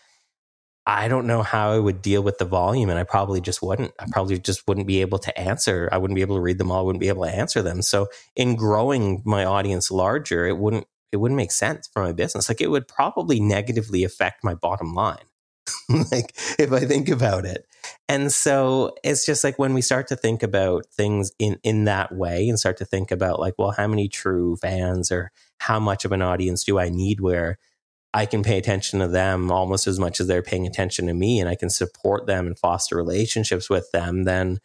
I don't know how I would deal with the volume, and I probably just wouldn't. I probably just wouldn't be able to answer. I wouldn't be able to read them all. I wouldn't be able to answer them. So, in growing my audience larger, it wouldn't it wouldn't make sense for my business. Like it would probably negatively affect my bottom line. like if I think about it. And so it's just like when we start to think about things in in that way and start to think about like, well, how many true fans or how much of an audience do I need where I can pay attention to them almost as much as they're paying attention to me and I can support them and foster relationships with them, then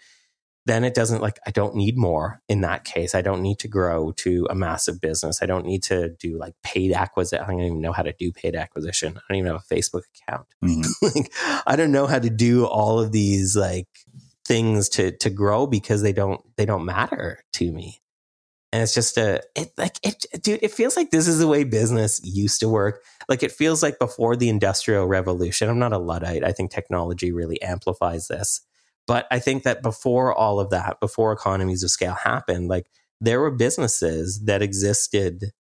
then it doesn't like I don't need more in that case. I don't need to grow to a massive business. I don't need to do like paid acquisition. I don't even know how to do paid acquisition. I don't even have a Facebook account. Mm-hmm. like I don't know how to do all of these like things to to grow because they don't they don't matter to me. And it's just a it like it dude, it feels like this is the way business used to work. Like it feels like before the industrial revolution. I'm not a Luddite. I think technology really amplifies this but I think that before all of that, before economies of scale happened, like there were businesses that existed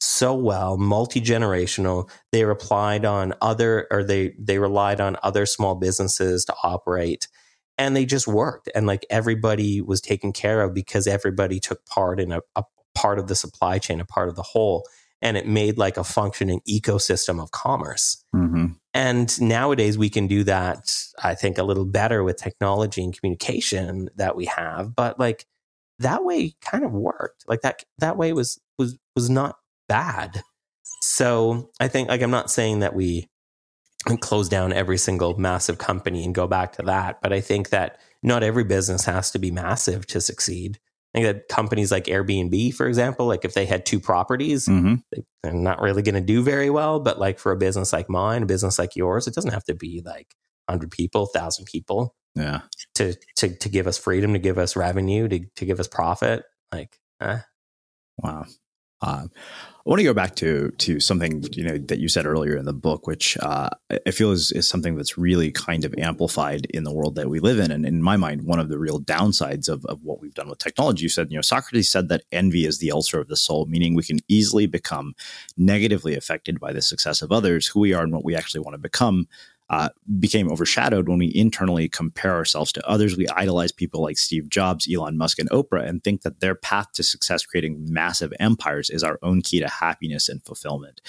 so well, multi generational. They relied on other, or they they relied on other small businesses to operate, and they just worked. And like everybody was taken care of because everybody took part in a, a part of the supply chain, a part of the whole, and it made like a functioning ecosystem of commerce. Mm-hmm. And nowadays we can do that, I think, a little better with technology and communication that we have. But like that way kind of worked. Like that that way was was was not bad. So I think like I'm not saying that we close down every single massive company and go back to that, but I think that not every business has to be massive to succeed. I think that companies like Airbnb, for example, like if they had two properties, mm-hmm. they, are not really going to do very well. But like for a business like mine, a business like yours, it doesn't have to be like hundred people, thousand people. Yeah. To to to give us freedom, to give us revenue, to to give us profit. Like, eh. wow. Uh, I want to go back to to something you know that you said earlier in the book, which uh, I feel is, is something that's really kind of amplified in the world that we live in. And in my mind, one of the real downsides of, of what we've done with technology, you said, you know, Socrates said that envy is the ulcer of the soul, meaning we can easily become negatively affected by the success of others, who we are and what we actually want to become uh, became overshadowed when we internally compare ourselves to others. We idolize people like Steve Jobs, Elon Musk, and Oprah and think that their path to success creating massive empires is our own key to happiness and fulfillment.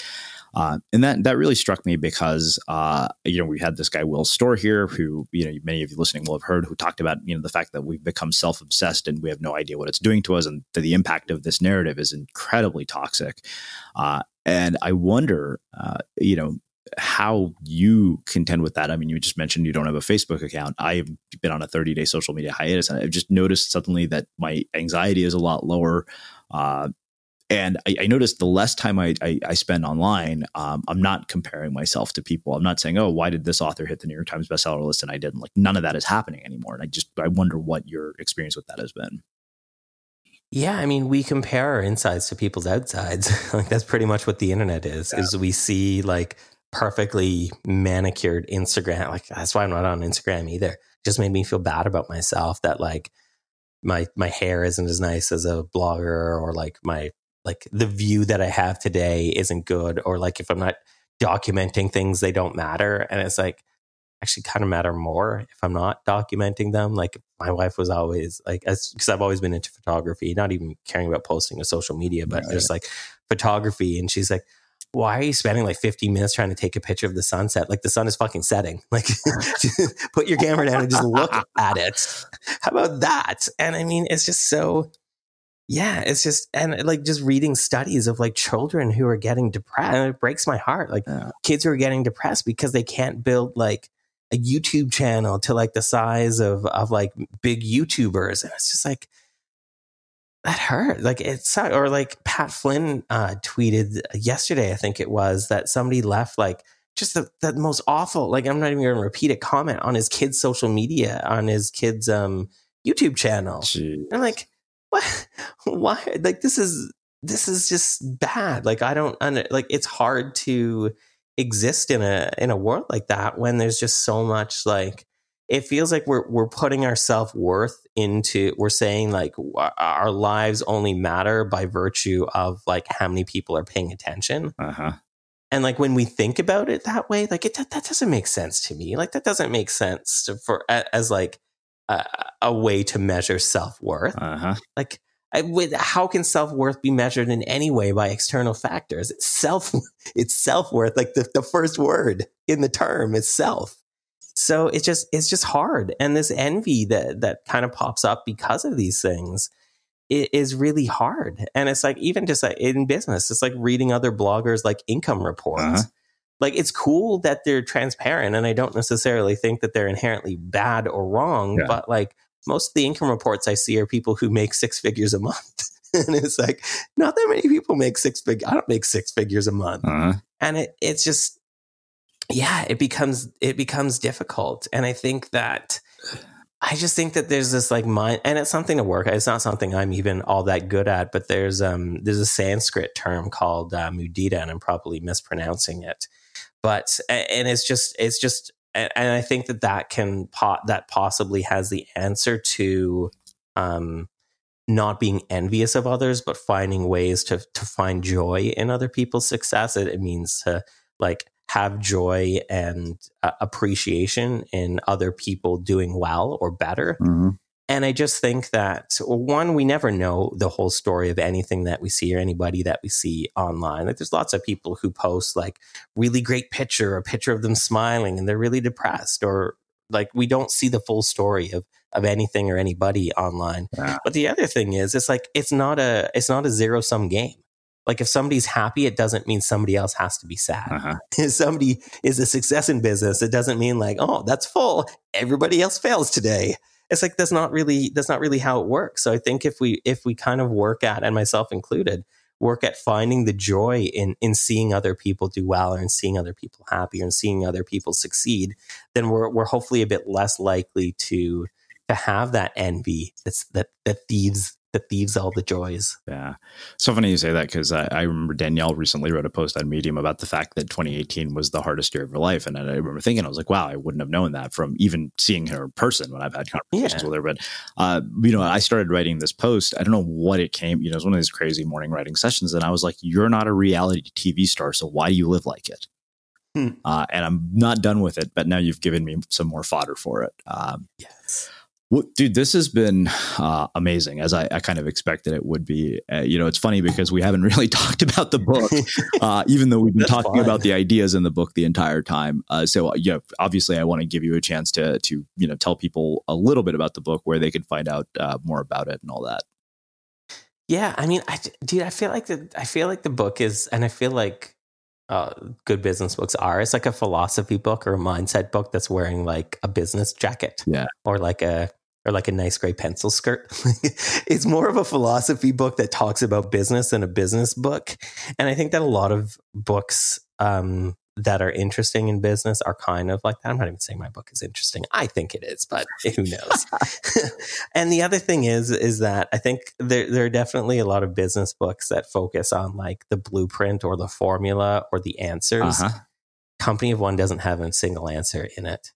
Uh, and that that really struck me because uh, you know we had this guy Will Storr here, who you know many of you listening will have heard, who talked about you know the fact that we've become self obsessed and we have no idea what it's doing to us, and the impact of this narrative is incredibly toxic. Uh, and I wonder, uh, you know, how you contend with that. I mean, you just mentioned you don't have a Facebook account. I've been on a 30 day social media hiatus and I've just noticed suddenly that my anxiety is a lot lower. Uh, and I, I, noticed the less time I, I, I spend online, um, I'm not comparing myself to people. I'm not saying, oh, why did this author hit the New York Times bestseller list and I didn't? Like, none of that is happening anymore. And I just, I wonder what your experience with that has been. Yeah, I mean, we compare our insides to people's outsides. like that's pretty much what the internet is. Yeah. Is we see like perfectly manicured Instagram. Like that's why I'm not on Instagram either. It just made me feel bad about myself that like my my hair isn't as nice as a blogger or like my like the view that I have today isn't good or like if I'm not documenting things they don't matter and it's like actually kind of matter more if I'm not documenting them. Like my wife was always like, as because I've always been into photography, not even caring about posting to social media, but right. just like photography. And she's like, why are you spending like 15 minutes trying to take a picture of the sunset? Like the sun is fucking setting. Like put your camera down and just look at it. How about that? And I mean, it's just so, yeah, it's just, and like just reading studies of like children who are getting depressed. And it breaks my heart. Like yeah. kids who are getting depressed because they can't build like a YouTube channel to like the size of, of like big YouTubers. And it's just like, that hurt. Like it sucked. Or like Pat Flynn uh, tweeted yesterday, I think it was, that somebody left like just the, the most awful, like I'm not even going to repeat a comment on his kid's social media, on his kid's um, YouTube channel. I'm like, what? Why? Like this is, this is just bad. Like I don't, like it's hard to exist in a, in a world like that when there's just so much like, it feels like we're we're putting our self worth into we're saying like our lives only matter by virtue of like how many people are paying attention. Uh-huh. And like when we think about it that way, like it that, that doesn't make sense to me. Like that doesn't make sense to, for as like a, a way to measure self worth. Uh-huh. Like I, with, how can self worth be measured in any way by external factors? It's self it's self worth. Like the, the first word in the term is self so it's just it's just hard and this envy that that kind of pops up because of these things it is really hard and it's like even just like in business it's like reading other bloggers like income reports uh-huh. like it's cool that they're transparent and I don't necessarily think that they're inherently bad or wrong, Yeah. but like most of the income reports I see are people who make six figures a month. and it's like not that many people make six fig I don't make six figures a month. Uh-huh. And it it's just yeah, it becomes it becomes difficult. And I think that I just think that there's this like mind, and it's something to work. It's not something I'm even all that good at, but there's um there's a Sanskrit term called uh, mudita, and I'm probably mispronouncing it. But and it's just it's just, and I think that that can pot that possibly has the answer to um not being envious of others, but finding ways to to find joy in other people's success. It, it means to like have joy and uh, appreciation in other people doing well or better. Mhm. And I just think that one, we never know the whole story of anything that we see or anybody that we see online. Like there's lots of people who post like really great picture, a picture of them smiling and they're really depressed or like we don't see the full story of of anything or anybody online. Yeah. But the other thing is it's like it's not a it's not a zero sum game. Like if somebody's happy, it doesn't mean somebody else has to be sad Uh-huh. if somebody is a success in business, it doesn't mean like, oh, that's full. Everybody else fails today. It's like that's not really that's not really how it works. So I think if we if we kind of work at, and myself included, work at finding the joy in in seeing other people do well or in seeing other people happy and seeing other people succeed, then we're we're hopefully a bit less likely to to have that envy that's that that thieves that thieves all the joys. Yeah. So funny you say that because I, I remember Danielle recently wrote a post on Medium about the fact that 2018 was the hardest year of her life. And I remember thinking, I was like, wow, I wouldn't have known that from even seeing her in person when I've had conversations Yeah. with her. But, uh, you know, I started writing this post. I don't know what it came, you know, it was one of these crazy morning writing sessions. And I was like, you're not a reality TV star. So why do you live like it? Hmm. Uh, and I'm not done with it, but now you've given me some more fodder for it. Um, Yes. Well, dude, this has been uh, amazing, as I, I kind of expected it would be. Uh, you know, it's funny because we haven't really talked about the book, uh, even though we've been That's talking fine. about the ideas in the book the entire time. Uh, so, uh, yeah, obviously, I want to give you a chance to to you know tell people a little bit about the book, where they can find out uh, more about it and all that. Yeah, I mean, I, dude, I feel like the I feel like the book is, and I feel like uh, good business books are. It's like a philosophy book or a mindset book that's wearing like a business jacket, Yeah. or like a or like a nice gray pencil skirt. it's more of a philosophy book that talks about business than a business book, and I think that a lot of books um, that are interesting in business are kind of like that. I'm not even saying my book is interesting. I think it is, but who knows? and the other thing is, is that I think there there are definitely a lot of business books that focus on like the blueprint or the formula or the answers. Uh-huh. Company of One doesn't have a single answer in it.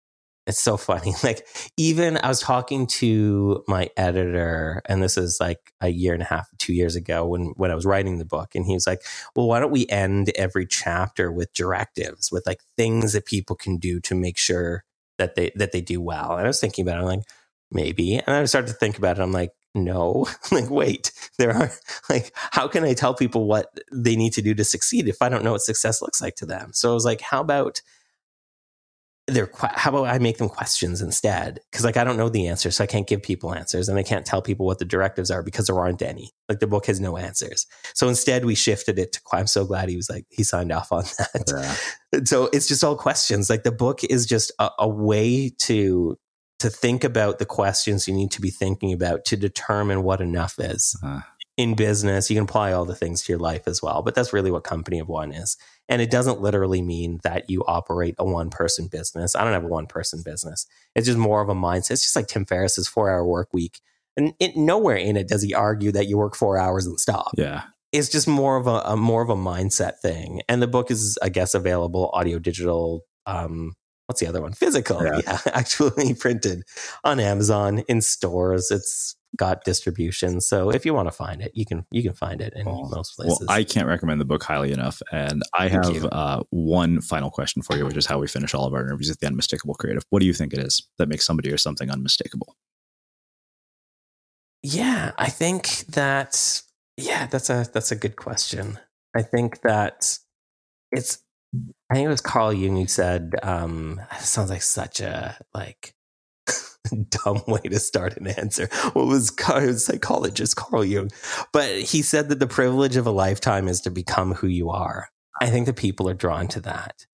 It's so funny. Like even I was talking to my editor, and this is like a year and a half, two years ago when when I was writing the book, and he was like, "Well, why don't we end every chapter with directives, with like things that people can do to make sure that they that they do well?" And I was thinking about it. I'm like, maybe, and I started to think about it. I'm like, no, like wait, there are like, how can I tell people what they need to do to succeed if I don't know what success looks like to them? So I was like, how about they're how about I make them questions instead? Because like I don't know the answer, so I can't give people answers, and I can't tell people what the directives are because there aren't any. Like the book has no answers. So instead, we shifted it to. I'm so glad he was like he signed off on that. Yeah. So it's just all questions. Like the book is just a, a way to to think about the questions you need to be thinking about to determine what enough is Uh. in business. You can apply all the things to your life as well, but that's really what Company of One is. And it doesn't literally mean that you operate a one person business. I don't have a one person business. It's just more of a mindset. It's just like Tim Ferriss's four hour work week. And it, nowhere in it does he argue that you work four hours and stop Yeah. it's just more of a, a more of a mindset thing. And the book is, I guess, available audio, digital. Um, what's the other one? Physical. Yeah. Yeah. actually printed on Amazon in stores. It's got distribution. So if you want to find it, you can you can find it in Well, most places. Well. I can't recommend the book highly enough. And I Thank have uh, one final question for you, which is how we finish all of our interviews at the Unmistakable Creative. What do you think it is that makes somebody or something unmistakable? Yeah, I think that yeah, that's a that's a good question. I think that it's I think it was Carl Jung who said, um, sounds like such a like dumb way to start an answer. What was Carl, psychologist Carl Jung? But he said that the privilege of a lifetime is to become who you are. I think that people are drawn to that.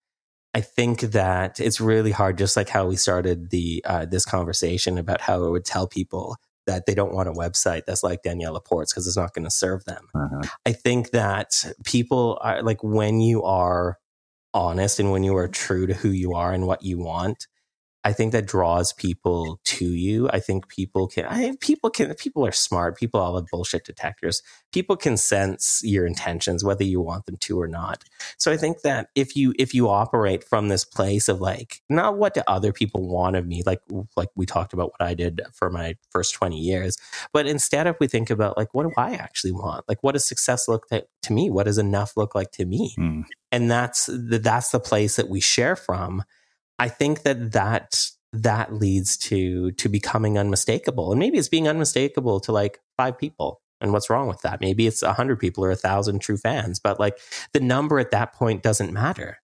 I think that it's really hard, just like how we started the uh, this conversation about how it would tell people that they don't want a website that's like Danielle LaPorte's because it's not going to serve them. Uh-huh. I think that people are like when you are honest and when you are true to who you are and what you want, I think that draws people to you. I think people can, I people can, people are smart. People all have bullshit detectors. People can sense your intentions, whether you want them to or not. So I think that if you, if you operate from this place of like, not what do other people want of me, like, like we talked about what I did for my first 20 years, but instead if we think about like, what do I actually want? Like, what does success look like to me? What does enough look like to me? Mm. And that's the, that's the place that we share from. I think that that that leads to to becoming unmistakable, and maybe it's being unmistakable to like five people. And what's wrong with that? Maybe it's a hundred people or a thousand true fans, but like the number at that point doesn't matter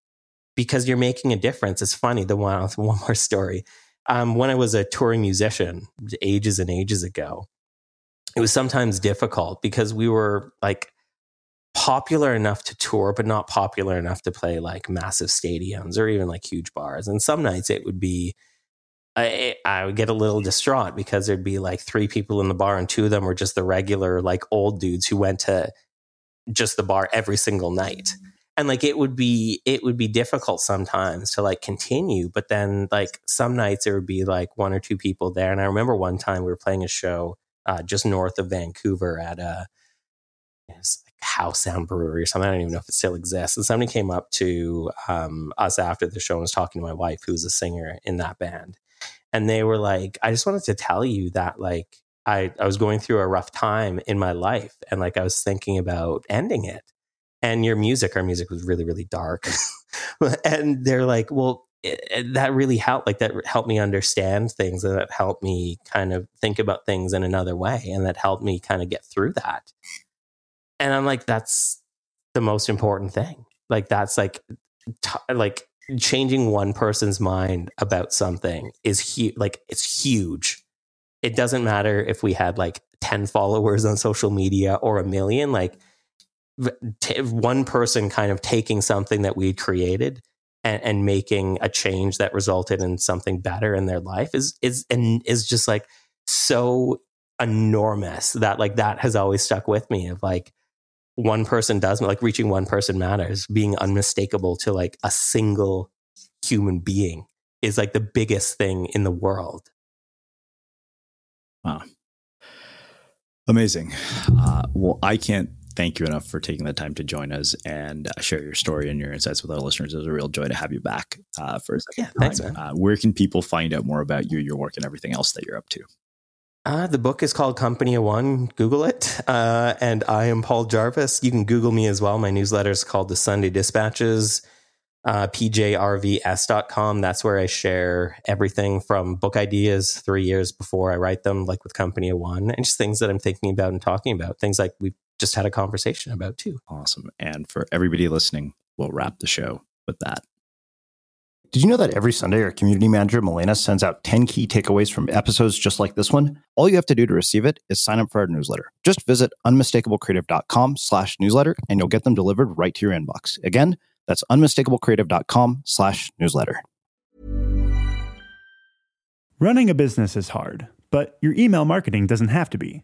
because you're making a difference. It's funny. The one one more story. Um, when I was a touring musician ages and ages ago, it was sometimes difficult because we were like popular enough to tour, but not popular enough to play like massive stadiums or even like huge bars. And some nights it would be, I, I would get a little distraught because there'd be like three people in the bar and two of them were just the regular like old dudes who went to just the bar every single night. And like it would be, it would be difficult sometimes to like continue. But then like some nights there would be like one or two people there. And I remember one time we were playing a show uh, just north of Vancouver at a, was Howe Sound Brewery or something. I don't even know if it still exists. And somebody came up to um, us after the show and was talking to my wife, who's a singer in that band. And they were like, I just wanted to tell you that, like, I, I was going through a rough time in my life and, like, I was thinking about ending it. And your music, our music was really, really dark. and they're like, well, it, it, that really helped. Like, that helped me understand things and that helped me kind of think about things in another way. And that helped me kind of get through that. And I'm like, that's the most important thing. Like that's like, t- like changing one person's mind about something is huge. Like it's huge. It doesn't matter if we had like 10 followers on social media or a million, like t- one person kind of taking something that we created and, and, making a change that resulted in something better in their life is, is, and is just like so enormous that like that has always stuck with me of like, one person does like reaching one person matters being unmistakable to like a single human being is like the biggest thing in the world wow amazing uh, well i can't thank you enough for taking the time to join us and uh, share your story and your insights with our listeners. It was a real joy to have you back uh, for a second. Yeah, thanks. Uh, where can people find out more about you, your work, and everything else that you're up to? Uh, the book is called Company of One. Google it. Uh, and I am Paul Jarvis. You can Google me as well. My newsletter is called The Sunday Dispatches, uh, pjrvs.com. That's where I share everything from book ideas three years before I write them, like with Company of One, and just things that I'm thinking about and talking about. Things like we've just had a conversation about too. Awesome. And for everybody listening, we'll wrap the show with that. Did you know that every Sunday our community manager, Milena, sends out 10 key takeaways from episodes just like this one? All you have to do to receive it is sign up for our newsletter. Just visit unmistakablecreative.com slash newsletter and you'll get them delivered right to your inbox. Again, that's unmistakablecreative.com slash newsletter. Running a business is hard, but your email marketing doesn't have to be.